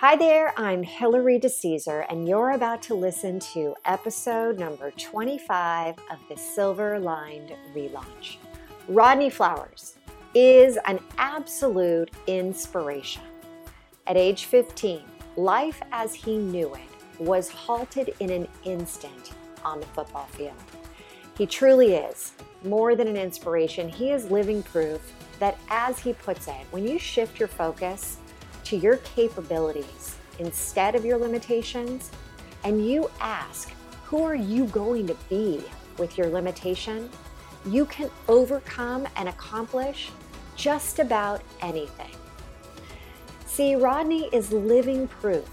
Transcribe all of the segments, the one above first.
Hi there, I'm Hilary DeCesar, and you're about to listen to episode number 25 of the Silver Lined relaunch. Rodney Flowers is an absolute inspiration. At age 15, life as he knew it was halted in an instant on the football field. He truly is more than an inspiration, he is living proof that, as he puts it, when you shift your focus, to your capabilities instead of your limitations, and you ask, who are you going to be with your limitation? You can overcome and accomplish just about anything. See, Rodney is living proof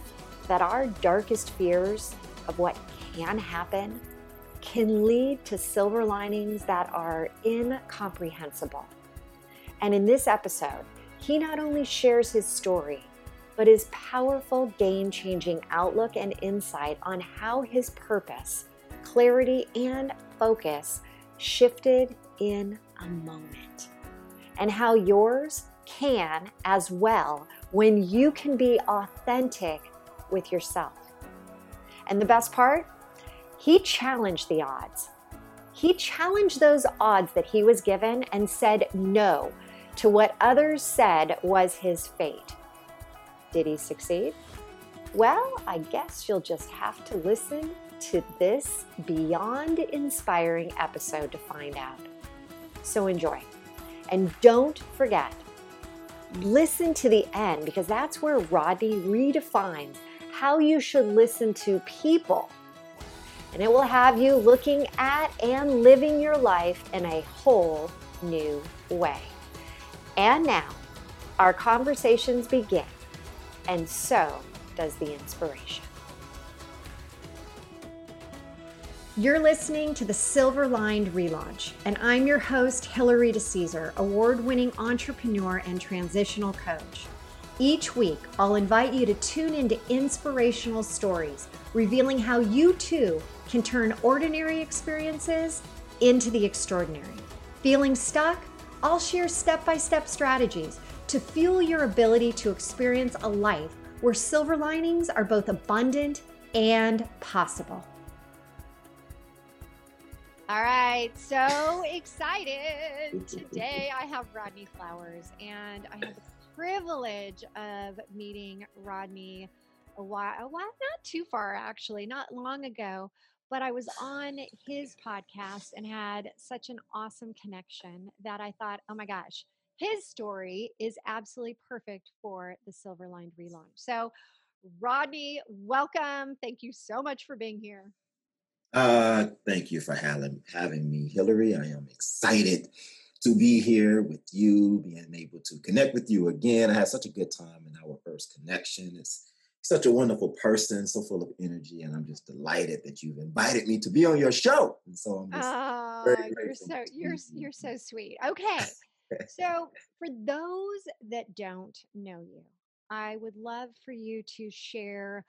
that our darkest fears of what can happen can lead to silver linings that are incomprehensible. And in this episode, he not only shares his story, but his powerful, game changing outlook and insight on how his purpose, clarity, and focus shifted in a moment, and how yours can as well when you can be authentic with yourself. And the best part, he challenged the odds. He challenged those odds that he was given and said no to what others said was his fate. Did he succeed? Well, I guess you'll just have to listen to this beyond inspiring episode to find out. So enjoy. And don't forget, listen to the end because that's where Rodney redefines how you should listen to people. And it will have you looking at and living your life in a whole new way. And now, our conversations begin, and so does the inspiration. You're listening to the Silver Lined Relaunch, and I'm your host, Hilary DeCesar, award winning entrepreneur and transitional coach. Each week, I'll invite you to tune into inspirational stories, revealing how you too can turn ordinary experiences into the extraordinary. Feeling stuck? I'll share step by step strategies to fuel your ability to experience a life where silver linings are both abundant and possible. All right, so excited. Today I have Rodney Flowers, and I have the privilege of meeting Rodney a while, a while, not too far actually, not long ago but I was on his podcast and had such an awesome connection that I thought, oh my gosh, his story is absolutely perfect for the Silver Lined relaunch. So, Rodney, welcome. Thank you so much for being here. Uh, thank you for having, having me, Hilary. I am excited to be here with you, being able to connect with you again. I had such a good time in our first connection. It's such a wonderful person, so full of energy, and I'm just delighted that you've invited me to be on your show. And so I'm just oh, very you're so you're you're so sweet. Okay, so for those that don't know you, I would love for you to share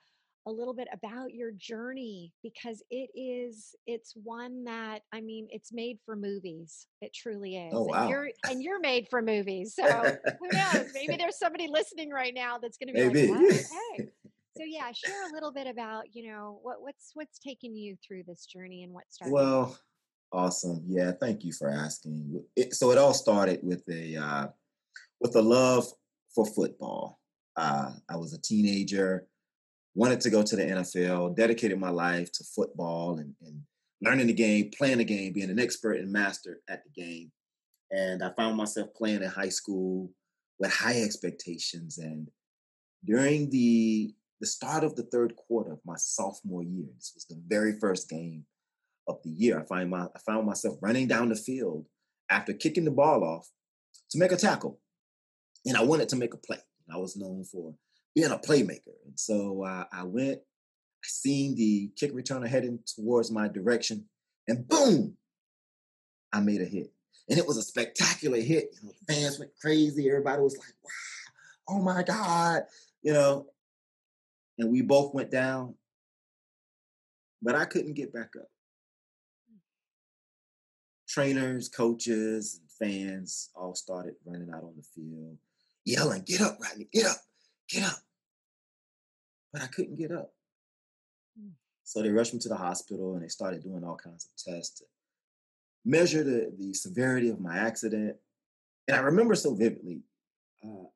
a little bit about your journey because it is it's one that i mean it's made for movies it truly oh, is oh, wow. and you're and you're made for movies so who knows maybe there's somebody listening right now that's going to be maybe. like hey so yeah share a little bit about you know what what's what's taken you through this journey and what started well awesome. Yeah thank you for asking. It, so it all started with a uh, with a love for football. Uh, i was a teenager wanted to go to the nfl dedicated my life to football and, and learning the game playing the game being an expert and master at the game. And i found myself playing in high school with high expectations. And during the the start of the third quarter of my sophomore year. This was the very first game of the year. I find my I found myself running down the field after kicking the ball off to make a tackle, and I wanted to make a play. I was known for being a playmaker, and so uh, I went. I seen the kick returner heading towards my direction, and boom, I made a hit, and it was a spectacular hit. You know, fans went crazy. Everybody was like, "Wow, oh my god!" You know, and we both went down, but I couldn't get back up. Trainers, coaches, and fans all started running out on the field, yelling, Get up, Rodney, get up, get up. but I couldn't get up. Mm. So they rushed me to the hospital and they started doing all kinds of tests to measure the, the severity of my accident. And I remember so vividly uh,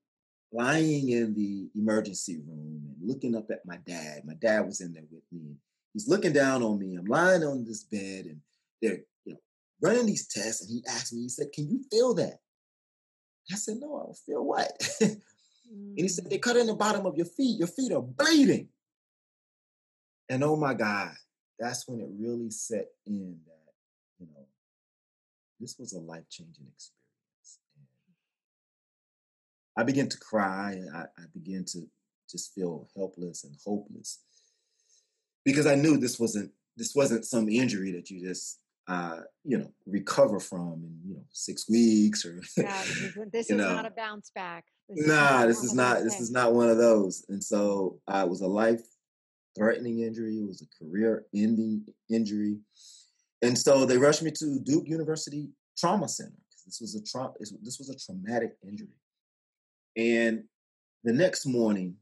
lying in the emergency room and looking up at my dad. My dad was in there with me. He's looking down on me. I'm lying on this bed and they're, you know, running these tests. And he asked me, he said, Can you feel that? I said, No, I don't feel what? mm. And he said, They cut in the bottom of your feet. Your feet are bleeding. And oh my God, that's when it really set in that, you know, this was a life changing experience. I began to cry. I, I began to just feel helpless and hopeless because I knew this wasn't this wasn't some injury that you just uh, you know recover from in you know six weeks or yeah, this is know. not a bounce back. This nah, this is not this is not one of those. And so uh, it was a life threatening injury. It was a career ending injury. And so they rushed me to Duke University Trauma Center because this was a tra- this was a traumatic injury. And the next morning,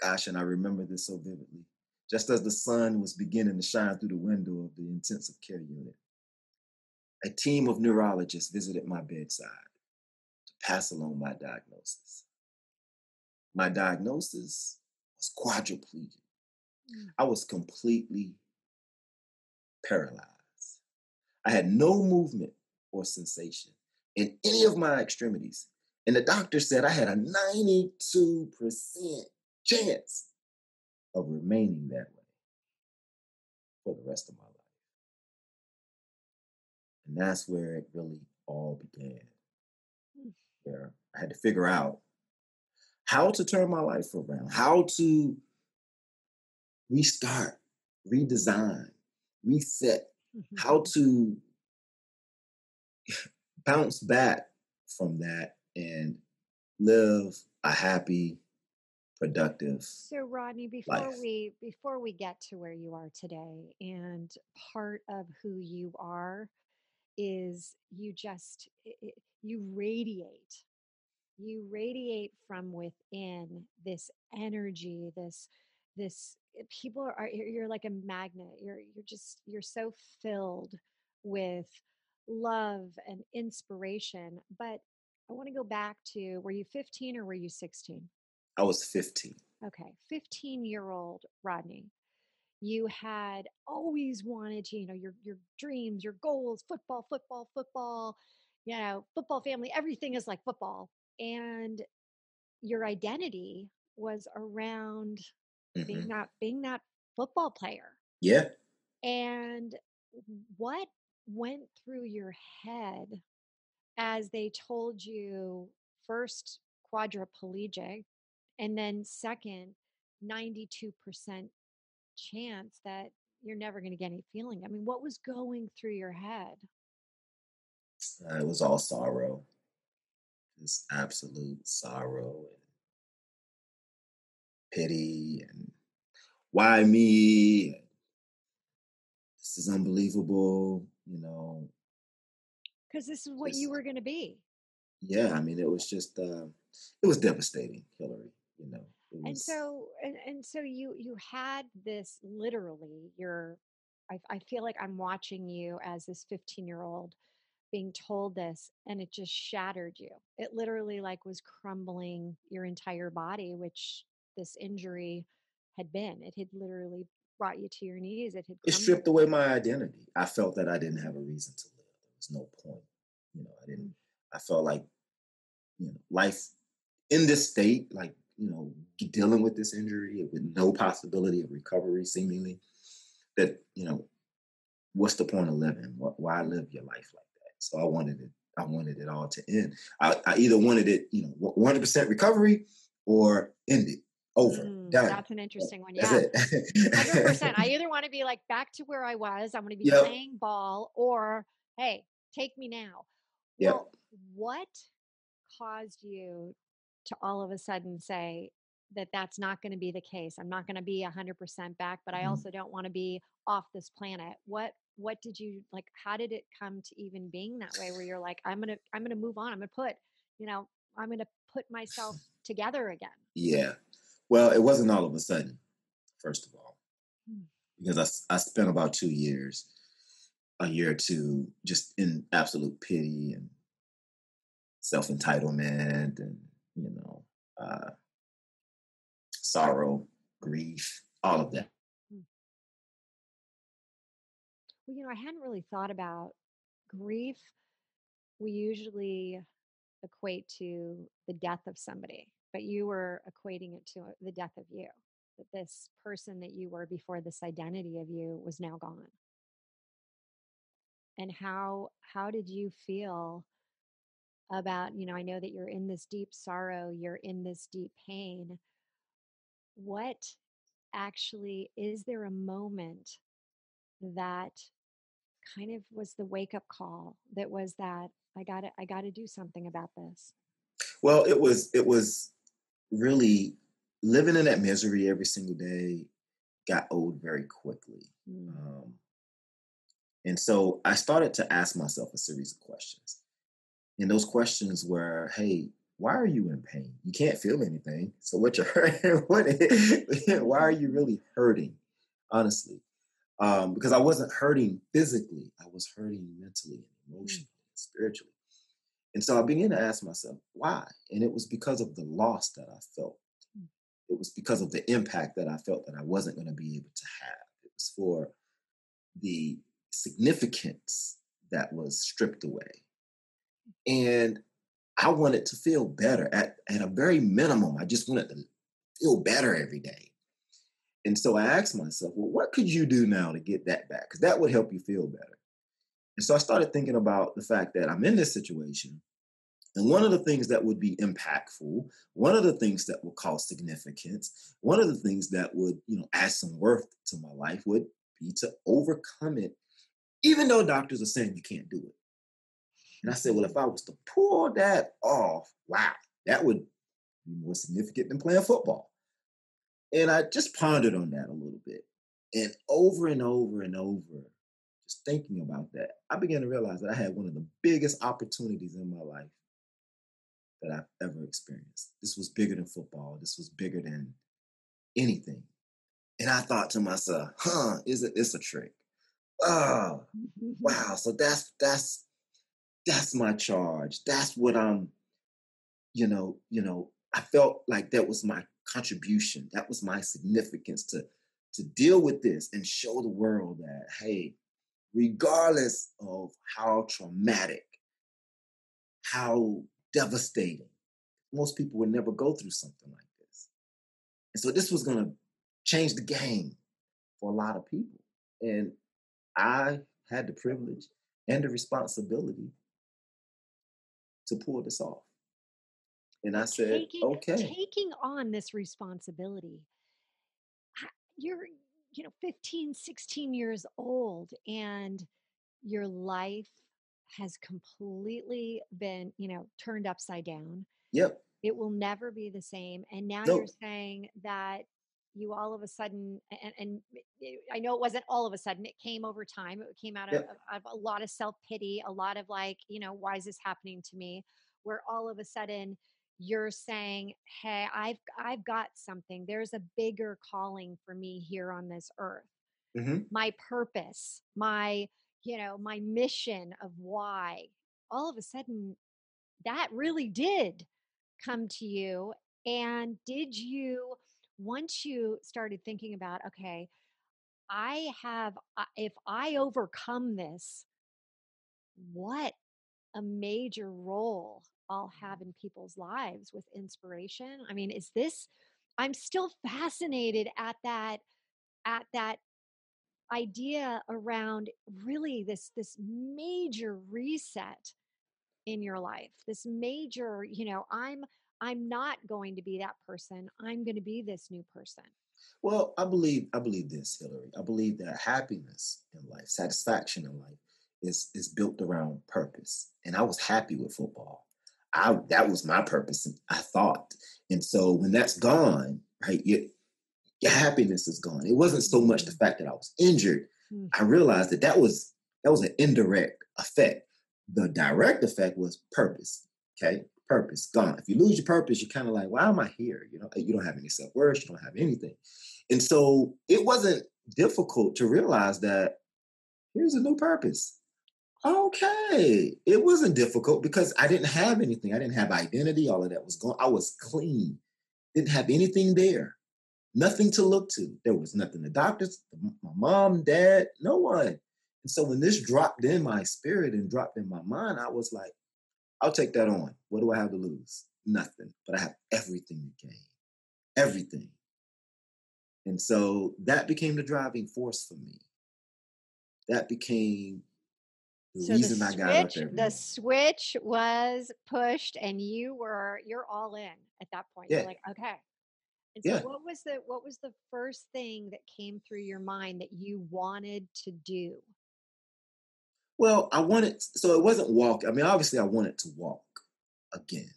gosh, and I remember this so vividly, just as the sun was beginning to shine through the window of the intensive care unit, a team of neurologists visited my bedside to pass along my diagnosis. My diagnosis was quadriplegic. Mm. I was completely paralyzed. I had no movement or sensation in any of my extremities. And the doctor said I had a 92% chance of remaining that way for the rest of my life. And that's where it really all began. Hmm. Where I had to figure out how to turn my life around, how to restart, redesign, reset, mm-hmm. how to bounce back from that and live a happy, productive. So Rodney, before life. we before we get to where you are today, and part of who you are is you just it, you radiate you radiate from within this energy this this eh, people are you're like a magnet you're you're just you're so filled with love and inspiration but i want to go back to were you 15 or were you 16 i was 15 okay 15 year old rodney you had always wanted to you know your your dreams your goals football football football you know football family everything is like football and your identity was around mm-hmm. being that being that football player. Yeah. And what went through your head as they told you first quadriplegic and then second 92% chance that you're never going to get any feeling. I mean, what was going through your head? Uh, it was all sorrow, just absolute sorrow and pity and why me? This is unbelievable, you know. Because this is what just, you were going to be. Yeah, I mean, it was just, uh, it was devastating, Hilary. You know. Was, and so, and, and so you you had this literally. Your, I, I feel like I'm watching you as this 15 year old being told this and it just shattered you it literally like was crumbling your entire body which this injury had been. It had literally brought you to your knees. It had it stripped away my identity. I felt that I didn't have a reason to was no point. You know, I didn't. Mm. I felt like you know life in this state, like you know, dealing with this injury with no possibility of recovery, seemingly. That you know, what's the point of living? Why live your life like that? So I wanted it. I wanted it all to end. I, I either wanted it, you know, 100% recovery or end it over. Mm, that's an interesting one. Yeah. Hundred percent. I either want to be like back to where I was, I want to be yep. playing ball, or hey, take me now. Yep. Well, what caused you to all of a sudden say that that's not going to be the case? I'm not going to be 100% back, but I mm-hmm. also don't want to be off this planet. What what did you like how did it come to even being that way where you're like I'm going to I'm going to move on. I'm going to put, you know, I'm going to put myself together again. Yeah. Well, it wasn't all of a sudden, first of all, hmm. because I, I spent about two years, a year or two, just in absolute pity and self entitlement and, you know, uh, sorrow, grief, all of that. Hmm. Well, you know, I hadn't really thought about grief. We usually equate to the death of somebody, but you were equating it to the death of you. That this person that you were before, this identity of you, was now gone. And how how did you feel about you know i know that you're in this deep sorrow you're in this deep pain. What actually is there a moment that kind of was the wake up call that was that i got to i got to do something about this well it was it was really living in that misery every single day got old very quickly. Mm. um, and so i started to ask myself a series of questions and those questions were, hey, why are you in pain? You can't feel anything. So what you're hurting, what, why are you really hurting? Honestly. Um, because I wasn't hurting physically, I was hurting mentally and mm. emotionally and spiritually. And so I began to ask myself, why? And it was because of the loss that I felt. Mm. It was because of the impact that I felt that I wasn't going to be able to have. It was for the significance that was stripped away and I wanted to feel better at, at a very minimum. I just wanted to feel better every day. And so I asked myself, well, what could you do now to get that back? Because that would help you feel better. And so I started thinking about the fact that I'm in this situation. And one of the things that would be impactful, one of the things that would cause significance, one of the things that would, you know, add some worth to my life would be to overcome it, even though doctors are saying you can't do it. And I said, well, if I was to pull that off, wow, that would be more significant than playing football. And I just pondered on that a little bit. And over and over and over, just thinking about that, I began to realize that I had one of the biggest opportunities in my life that I've ever experienced. This was bigger than football. This was bigger than anything. And I thought to myself, huh, is it this a trick? Oh, wow. So that's that's that's my charge. That's what I'm, you know, you know, I felt like that was my contribution. That was my significance to to deal with this and show the world that, hey, regardless of how traumatic, how devastating, most people would never go through something like this. And so this was gonna change the game for a lot of people. And I had the privilege and the responsibility to pull this off. And I said, taking, okay. Taking on this responsibility. You're, you know, 15, 16 years old and your life has completely been, you know, turned upside down. Yep. It will never be the same. And now nope. you're saying that you all of a sudden and, and, i know it wasn't all of a sudden it came over time it came out of, of a lot of self-pity a lot of like you know why is this happening to me? where all of a sudden you're saying hey i've i've got something. There's a bigger calling for me here on this earth. Mm-hmm. my purpose my you know my mission of why all of a sudden that really did come to you and did you once you started thinking about, okay, I have, uh, if I overcome this, what a major role I'll have in people's lives with inspiration. I mean, is this, I'm still fascinated at that, at that idea around really this this major reset in your life this major you know i'm I'm not going to be that person. I'm going to be this new person. Well, I believe I believe this, Hilary. I believe that happiness in life, satisfaction in life, is is built around purpose. And I was happy with football. I that was my purpose. And I thought, and so when that's gone, right, your, your happiness is gone. It wasn't so much the mm-hmm. fact that I was injured. Mm-hmm. I realized that that was that was an indirect effect. The direct effect was purpose. Okay, purpose gone. If you lose your purpose, you're kind of like, why am I here? You know, you don't have any self worth, you don't have anything. And so it wasn't difficult to realize that here's a new purpose. Okay. It wasn't difficult because I didn't have anything. I didn't have identity. All of that was gone. I was clean. Didn't have anything there. Nothing to look to. There was nothing. The doctors, my mom, dad, no one. And so when this dropped in my spirit and dropped in my mind, I was like, I'll take that on. What do I have to lose? Nothing. But I have everything to gain. Everything. And so that became the driving force for me. That became the so reason the I got switch, up every the switch was pushed and you were you're all in at that point. Yeah. You're like, okay. And so Yeah. what was the what was the first thing that came through your mind that you wanted to do? Well, I wanted, so it wasn't walk. I mean, obviously, I wanted to walk again.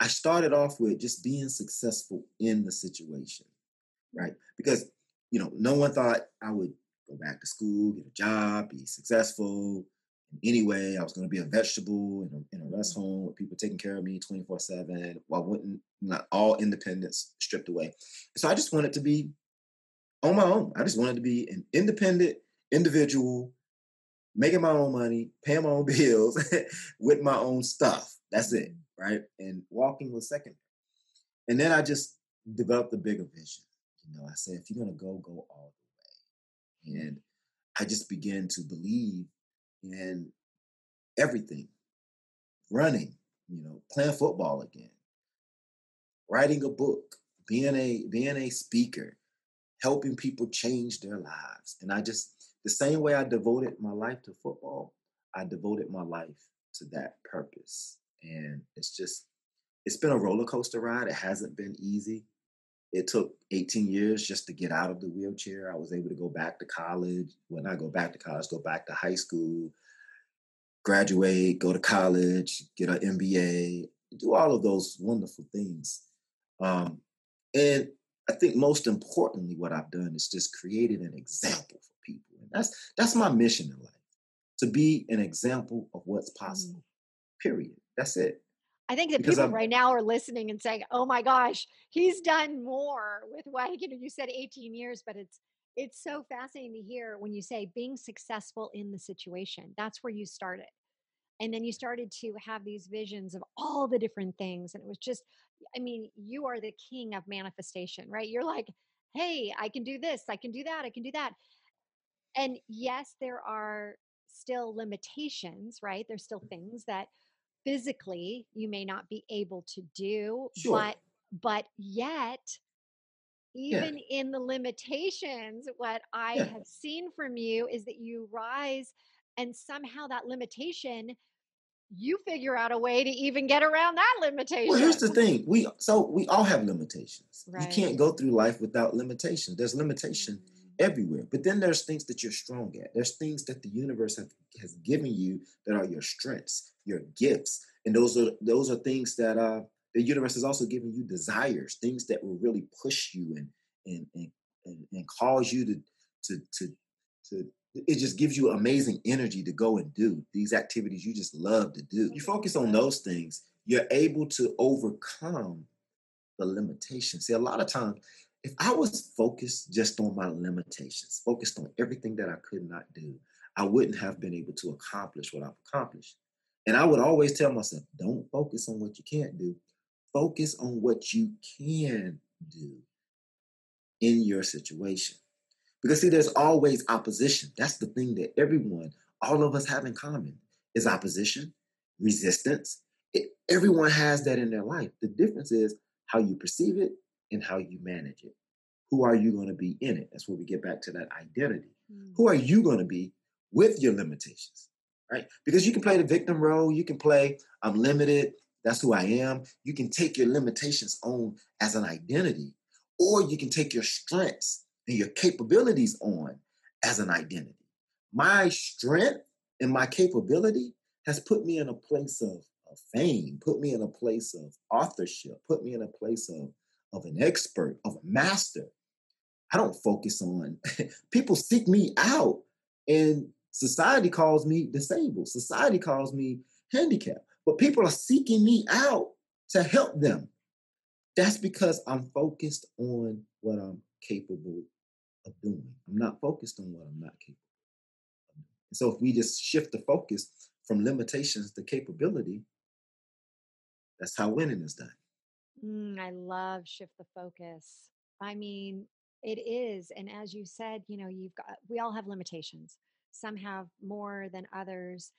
I started off with just being successful in the situation, right? Because, you know, no one thought I would go back to school, get a job, be successful. Anyway, I was going to be a vegetable in a, in a mm. rest home with people taking care of me 24 7 while wouldn't, not all independence stripped away. So I just wanted to be on my own. I just wanted to be an independent individual making my own money, paying my own bills with my own stuff. That's it, mm-hmm. right? And walking was second. And then I just developed a bigger vision. You know, I said, if you're gonna go, go all the way. And I just began to believe in everything. Running, you know, playing football again, writing a book, being a being a speaker, helping people change their lives. And I just the same way I devoted my life to football, I devoted my life to that purpose. And it's just, it's been a roller coaster ride. It hasn't been easy. It took 18 years just to get out of the wheelchair. I was able to go back to college. When I go back to college, go back to high school, graduate, go to college, get an MBA, do all of those wonderful things. Um, and I think most importantly, what I've done is just created an example for that's that's my mission in life. To be an example of what's mm-hmm. possible. Period. That's it. I think that Because people I'm right now are listening and saying, "Oh my gosh, he's done more with what you know." You said 18 years, but it's it's so fascinating to hear when you say being successful in the situation. That's where you started, and then you started to have these visions of all the different things, and it was just, I mean, you are the king of manifestation, right? You're like, "Hey, I can do this, I can do that, I can do that," and yes, there are still limitations, right? There's still things that physically you may not be able to do Sure. but but yet Yeah. even in the limitations what i Yeah. have seen from you is that you rise and somehow that limitation you figure out a way to even get around that limitation Well, here's the thing. We so we all have limitations. You can't go through life without limitations. There's limitation Mm, everywhere. But then there's things that you're strong at. There's things that the universe have, has given you that are your strengths, your gifts, and those are those are things that uh, the universe has also given you desires, things that will really push you and and and and, and cause you to to to to. It just gives you amazing energy to go and do these activities you just love to do. You focus on those things, you're able to overcome the limitations. See, a lot of times if I was focused just on my limitations, focused on everything that I could not do, I wouldn't have been able to accomplish what I've accomplished. And I would always tell myself, don't focus on what you can't do, focus on what you can do in your situation. Because, see, there's always opposition. That's the thing that everyone, all of us have in common is opposition, resistance. It, everyone has that in their life. The difference is how you perceive it and how you manage it. Who are you going to be in it? That's where we get back to that identity. mm, Who are you going to be with your limitations? Right? Because you can play the victim role, you can play I'm limited, that's who I am. You can take your limitations on as an identity, or you can take your strengths and your capabilities on as an identity. My strength and my capability has put me in a place of, of fame, put me in a place of authorship, put me in a place of, of an expert, of a master. I don't focus on people seek me out and society calls me disabled. Society calls me handicapped. but people are seeking me out to help them. That's because I'm focused on what I'm capable of doing. I'm not focused on what I'm not capable of. So if we just shift the focus from limitations to capability, that's how winning is done. Mm, I love shift the focus. I mean, it is. And as you said, you know, you've got, we all have limitations. Some have more than others.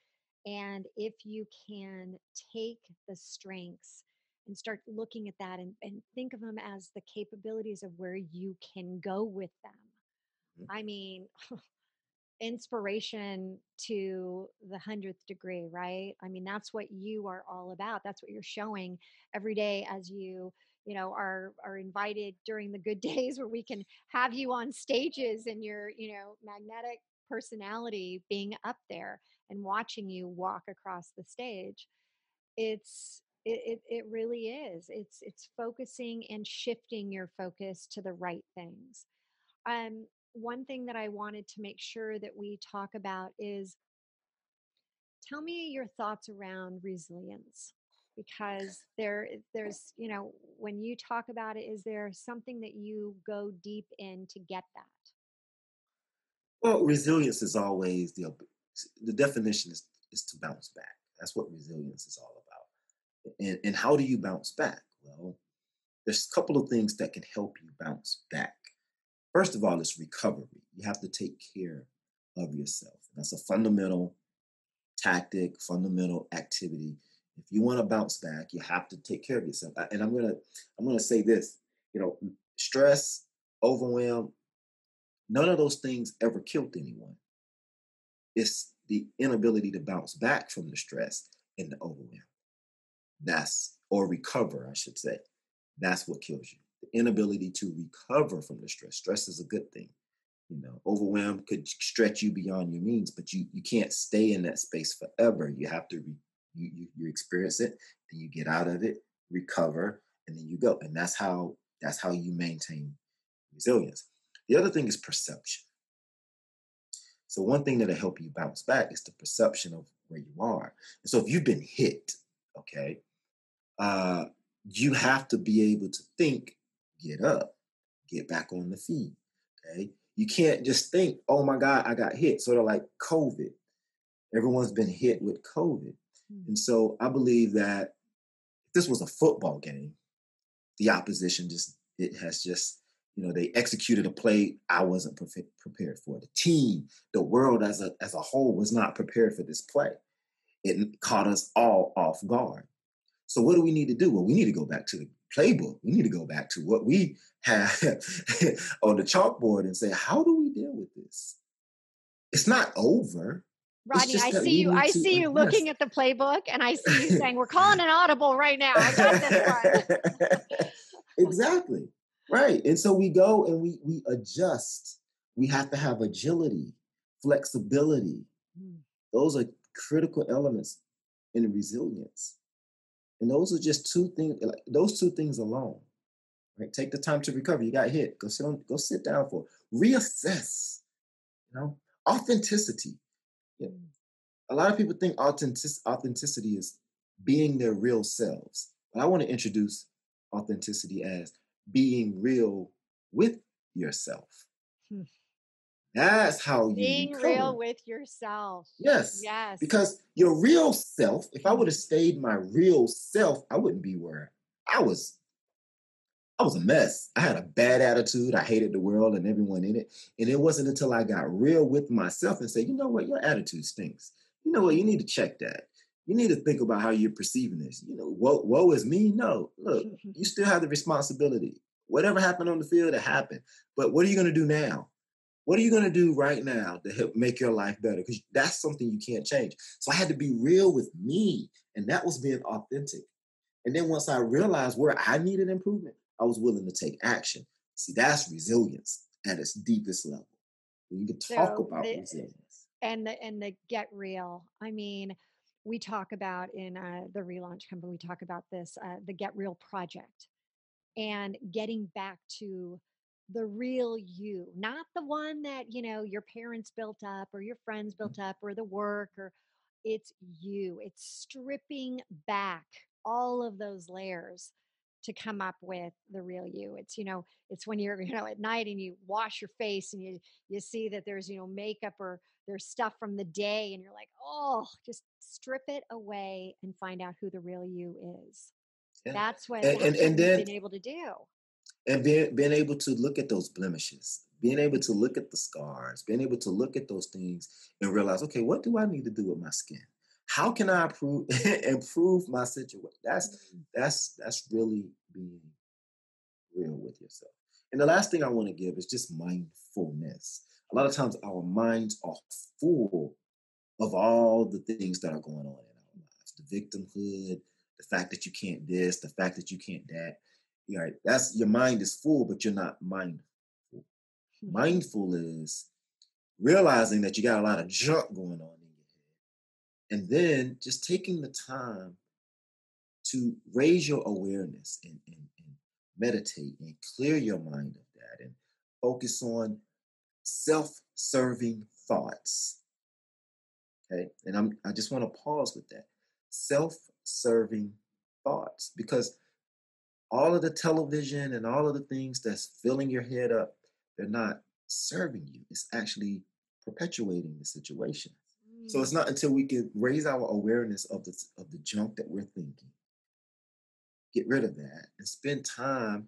And if you can take the strengths and start looking at that and, and think of them as the capabilities of where you can go with them. Mm-hmm. I mean, inspiration to the hundredth degree, right? I mean, that's what you are all about. That's what you're showing every day as you, you know, are are invited during the good days where we can have you on stages and your, you know, magnetic personality being up there and watching you walk across the stage. It's it, it, it really is. It's it's focusing and shifting your focus to the right things. Um, one thing that I wanted to make sure that we talk about is tell me your thoughts around resilience because there eh, there's you know when you talk about it is there something that you go deep in to get that? Well resilience is always the the definition is is to bounce back. That's what resilience is all about. And and how do you bounce back? Well there's a couple of things that can help you bounce back First of all, it's recovery. You have to take care of yourself. That's a fundamental tactic, fundamental activity. If you want to bounce back, you have to take care of yourself. And I'm gonna I'm gonna say this. You know, stress, overwhelm, none of those things ever killed anyone. It's the inability to bounce back from the stress and the overwhelm. That's or recover, I should say. That's what kills you the inability to recover from the stress. Stress is a good thing. You know, overwhelm could stretch you beyond your means, but you you can't stay in that space forever. You have to re, you, you you experience it, then you get out of it, recover, and then you go. And that's how that's how you maintain resilience. The other thing is perception. So one thing that'll help you bounce back is the perception of where you are. And so if you've been hit, okay, uh, you have to be able to think get up, get back on the feet. Okay. You can't just think, oh my God, I got hit. Sort of like COVID. Everyone's been hit with COVID. Mm-hmm. And so I believe that if this was a football game, the opposition just, it has just, you know, they executed a play I wasn't pre- prepared for. The team, the world as a, as a whole was not prepared for this play. It caught us all off guard. So what do we need to do? Well, we need to go back to the playbook. We need to go back to what we have on the chalkboard and say, how do we deal with this? It's not over. Rodney, I see you. I see you looking at the playbook, and I see you saying, "We're calling an audible right now." I got this one. exactly right, and so we go and we we adjust. We have to have agility, flexibility. Mm. Those are critical elements in resilience. And those are just two things, like those two things alone. Right? Take the time to recover. You got hit. Go sit on, go sit down for reassess. You know, authenticity. Yeah. A lot of people think authentic, authenticity is being their real selves. But I want to introduce authenticity as being real with yourself. Hmm. That's how you being recover. real with yourself. Yes. Yes. Because your real self, if I would have stayed my real self, I wouldn't be where I was. I was a mess. I had a bad attitude. I hated the world and everyone in it. And it wasn't until I got real with myself and said, you know what, your attitude stinks. You know what, you need to check that. You need to think about how you're perceiving this. You know, woe, woe is me. No, look, you still have the responsibility. Whatever happened on the field, it happened. But what are you going to do now? What are you going to do right now to help make your life better? Because that's something you can't change. So I had to be real with me, and that was being authentic. And then once I realized where I needed improvement, I was willing to take action. See, that's resilience at its deepest level. You can talk so about the, resilience. And the and the get real. I mean, we talk about in uh, the relaunch company, we talk about this, uh, the Get Real project, and getting back to the real you, not the one that, you know, your parents built up or your friends mm. built up or the work or it's you. It's stripping back all of those layers to come up with the real you. It's, you know, it's when you're, you know, at night and you wash your face and you you see that there's, you know, makeup or there's stuff from the day and you're like, "Oh, just strip it away and find out who the real you is." Yeah. That's what And, and and then been able to do. And being being able to look at those blemishes, being able to look at the scars, being able to look at those things and realize, okay, what do I need to do with my skin? How can I improve improve my situation? That's Mm. that's that's really being real with yourself. And the last thing I want to give is just mindfulness. A lot of times our minds are full of all the things that are going on in our lives the victimhood the fact that you can't this the fact that you can't that you know that's your mind is full but you're not mindful. Hmm. mindful is realizing that you got a lot of junk going on in your head and then just taking the time to raise your awareness and, and, and meditate and clear your mind of that and focus on self-serving thoughts. Okay? And i'm i just want to pause with that. Self-serving thoughts because all of the television and all of the things that's filling your head up they're not serving you it's actually perpetuating the situation so it's Mm. not until we can raise our awareness of the of the junk that we're thinking get rid of that and spend time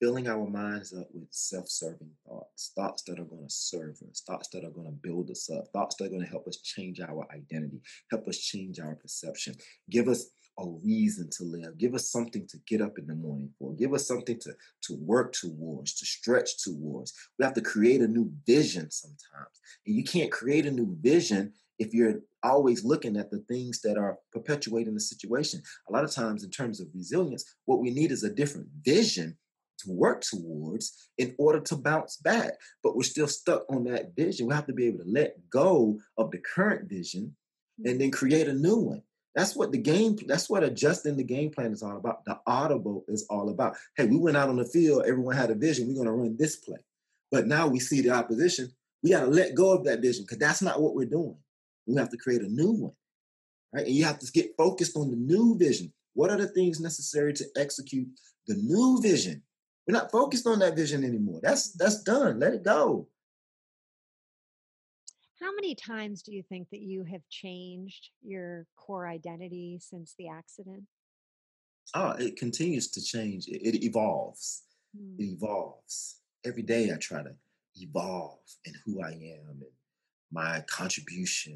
filling our minds up with self-serving thoughts thoughts that are going to serve us thoughts that are going to build us up thoughts that are going to help us change our identity help us change our perception give us a reason to live give us something to get up in the morning for give us something to to work towards to stretch towards we have to create a new vision sometimes and you can't create a new vision if you're always looking at the things that are perpetuating the situation a lot of times in terms of resilience what we need is a different vision to work towards in order to bounce back. But we're still stuck on that vision. We have to be able to let go of the current vision and then create a new one. That's what the game, that's what adjusting the game plan is all about. The audible is all about. Hey, we went out on the field, everyone had a vision, we're going to run this play. But now we see the opposition. We got to let go of that vision because that's not what we're doing. We have to create a new one, right? And you have to get focused on the new vision. What are the things necessary to execute the new vision? We're not focused on that vision anymore. That's that's done. Let it go. How many times do you think that you have changed your core identity since the accident? Oh, it continues to change. It, it evolves. It Mm. evolves. Every day I try to evolve in who I am and my contribution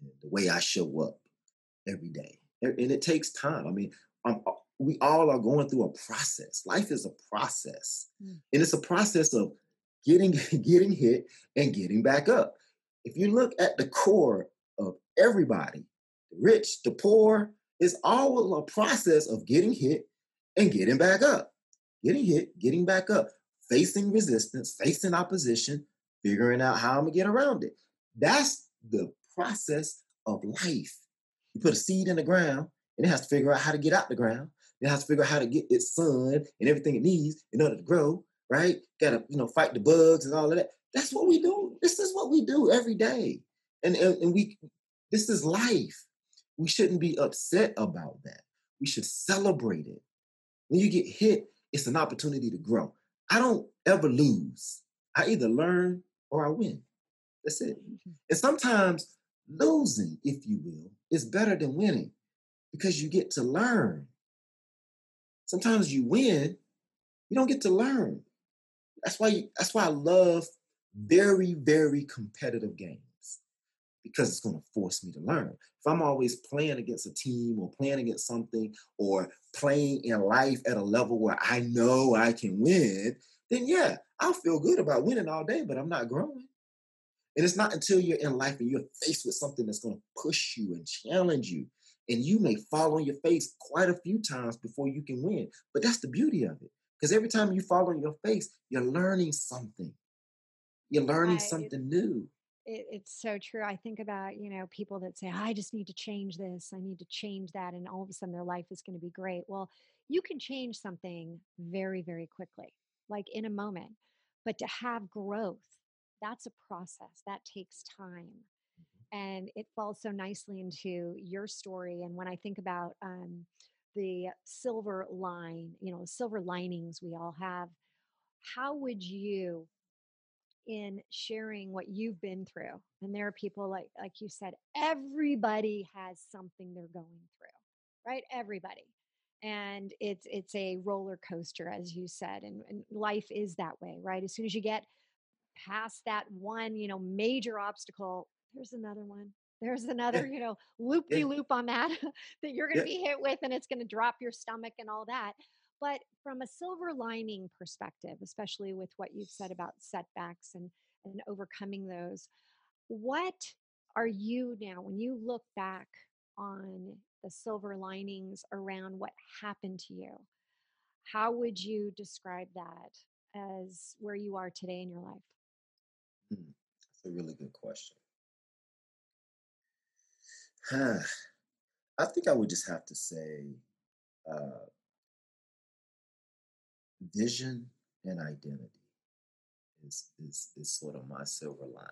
and, the way I show up every day. And it takes time. I mean, um, uh, we all are going through a process. Life is a process. Mm. And it's a process of getting getting hit and getting back up. If you look at the core of everybody, the rich, the poor, it's all a process of getting hit and getting back up. Getting hit, getting back up, facing resistance, facing opposition, figuring out how I'm gonna get around it. That's the process of life. You put a seed in the ground and it has to figure out how to get out the ground. It has to figure out how to get its sun and everything it needs in order to grow, right? Gotta, you know, fight the bugs and all of that. That's what we do. This is what we do every day. And, and, and we this is life. We shouldn't be upset about that. We should celebrate it. When you get hit, it's an opportunity to grow. I don't ever lose. I either learn or I win. That's it. Mm-hmm. And sometimes losing, if you will, is better than winning because you get to learn. Sometimes you win, you don't get to learn. That's why you, that's why I love very very competitive games because it's going to force me to learn. If I'm always playing against a team or playing against something or playing in life at a level where I know I can win, then yeah, I'll feel good about winning all day, but I'm not growing. And it's not until you're in life and you're faced with something that's going to push you and challenge you. And you may fall on your face quite a few times before you can win. But that's the beauty of it. Because every time you fall on your face, you're learning something. You're learning I, it, something new. it, it's so true. I think about, you know, people that say, I just need to change this, I need to change that, and all of a sudden their life is going to be great. Well, you can change something very, very quickly, like in a moment. But to have growth, that's a process that takes time. and it falls so nicely into your story. And when I think about um, the silver line, you know, silver linings we all have, how would you in sharing what you've been through and there are people like like you said everybody has something they're going through right? Everybody. And it's it's a roller coaster as you said and, and life is that way right? As soon as you get past that one you know major obstacle there's another one. There's another you know loop de loop on that that you're going to Yeah. be hit with and it's going to drop your stomach and all that but from a silver lining perspective especially with what you've said about setbacks and and overcoming those what are you now when you look back on the silver linings around what happened to you how would you describe that as where you are today in your life Hmm, That's a really good question. I think I would just have to say uh, vision and identity is, is is sort of my silver lining.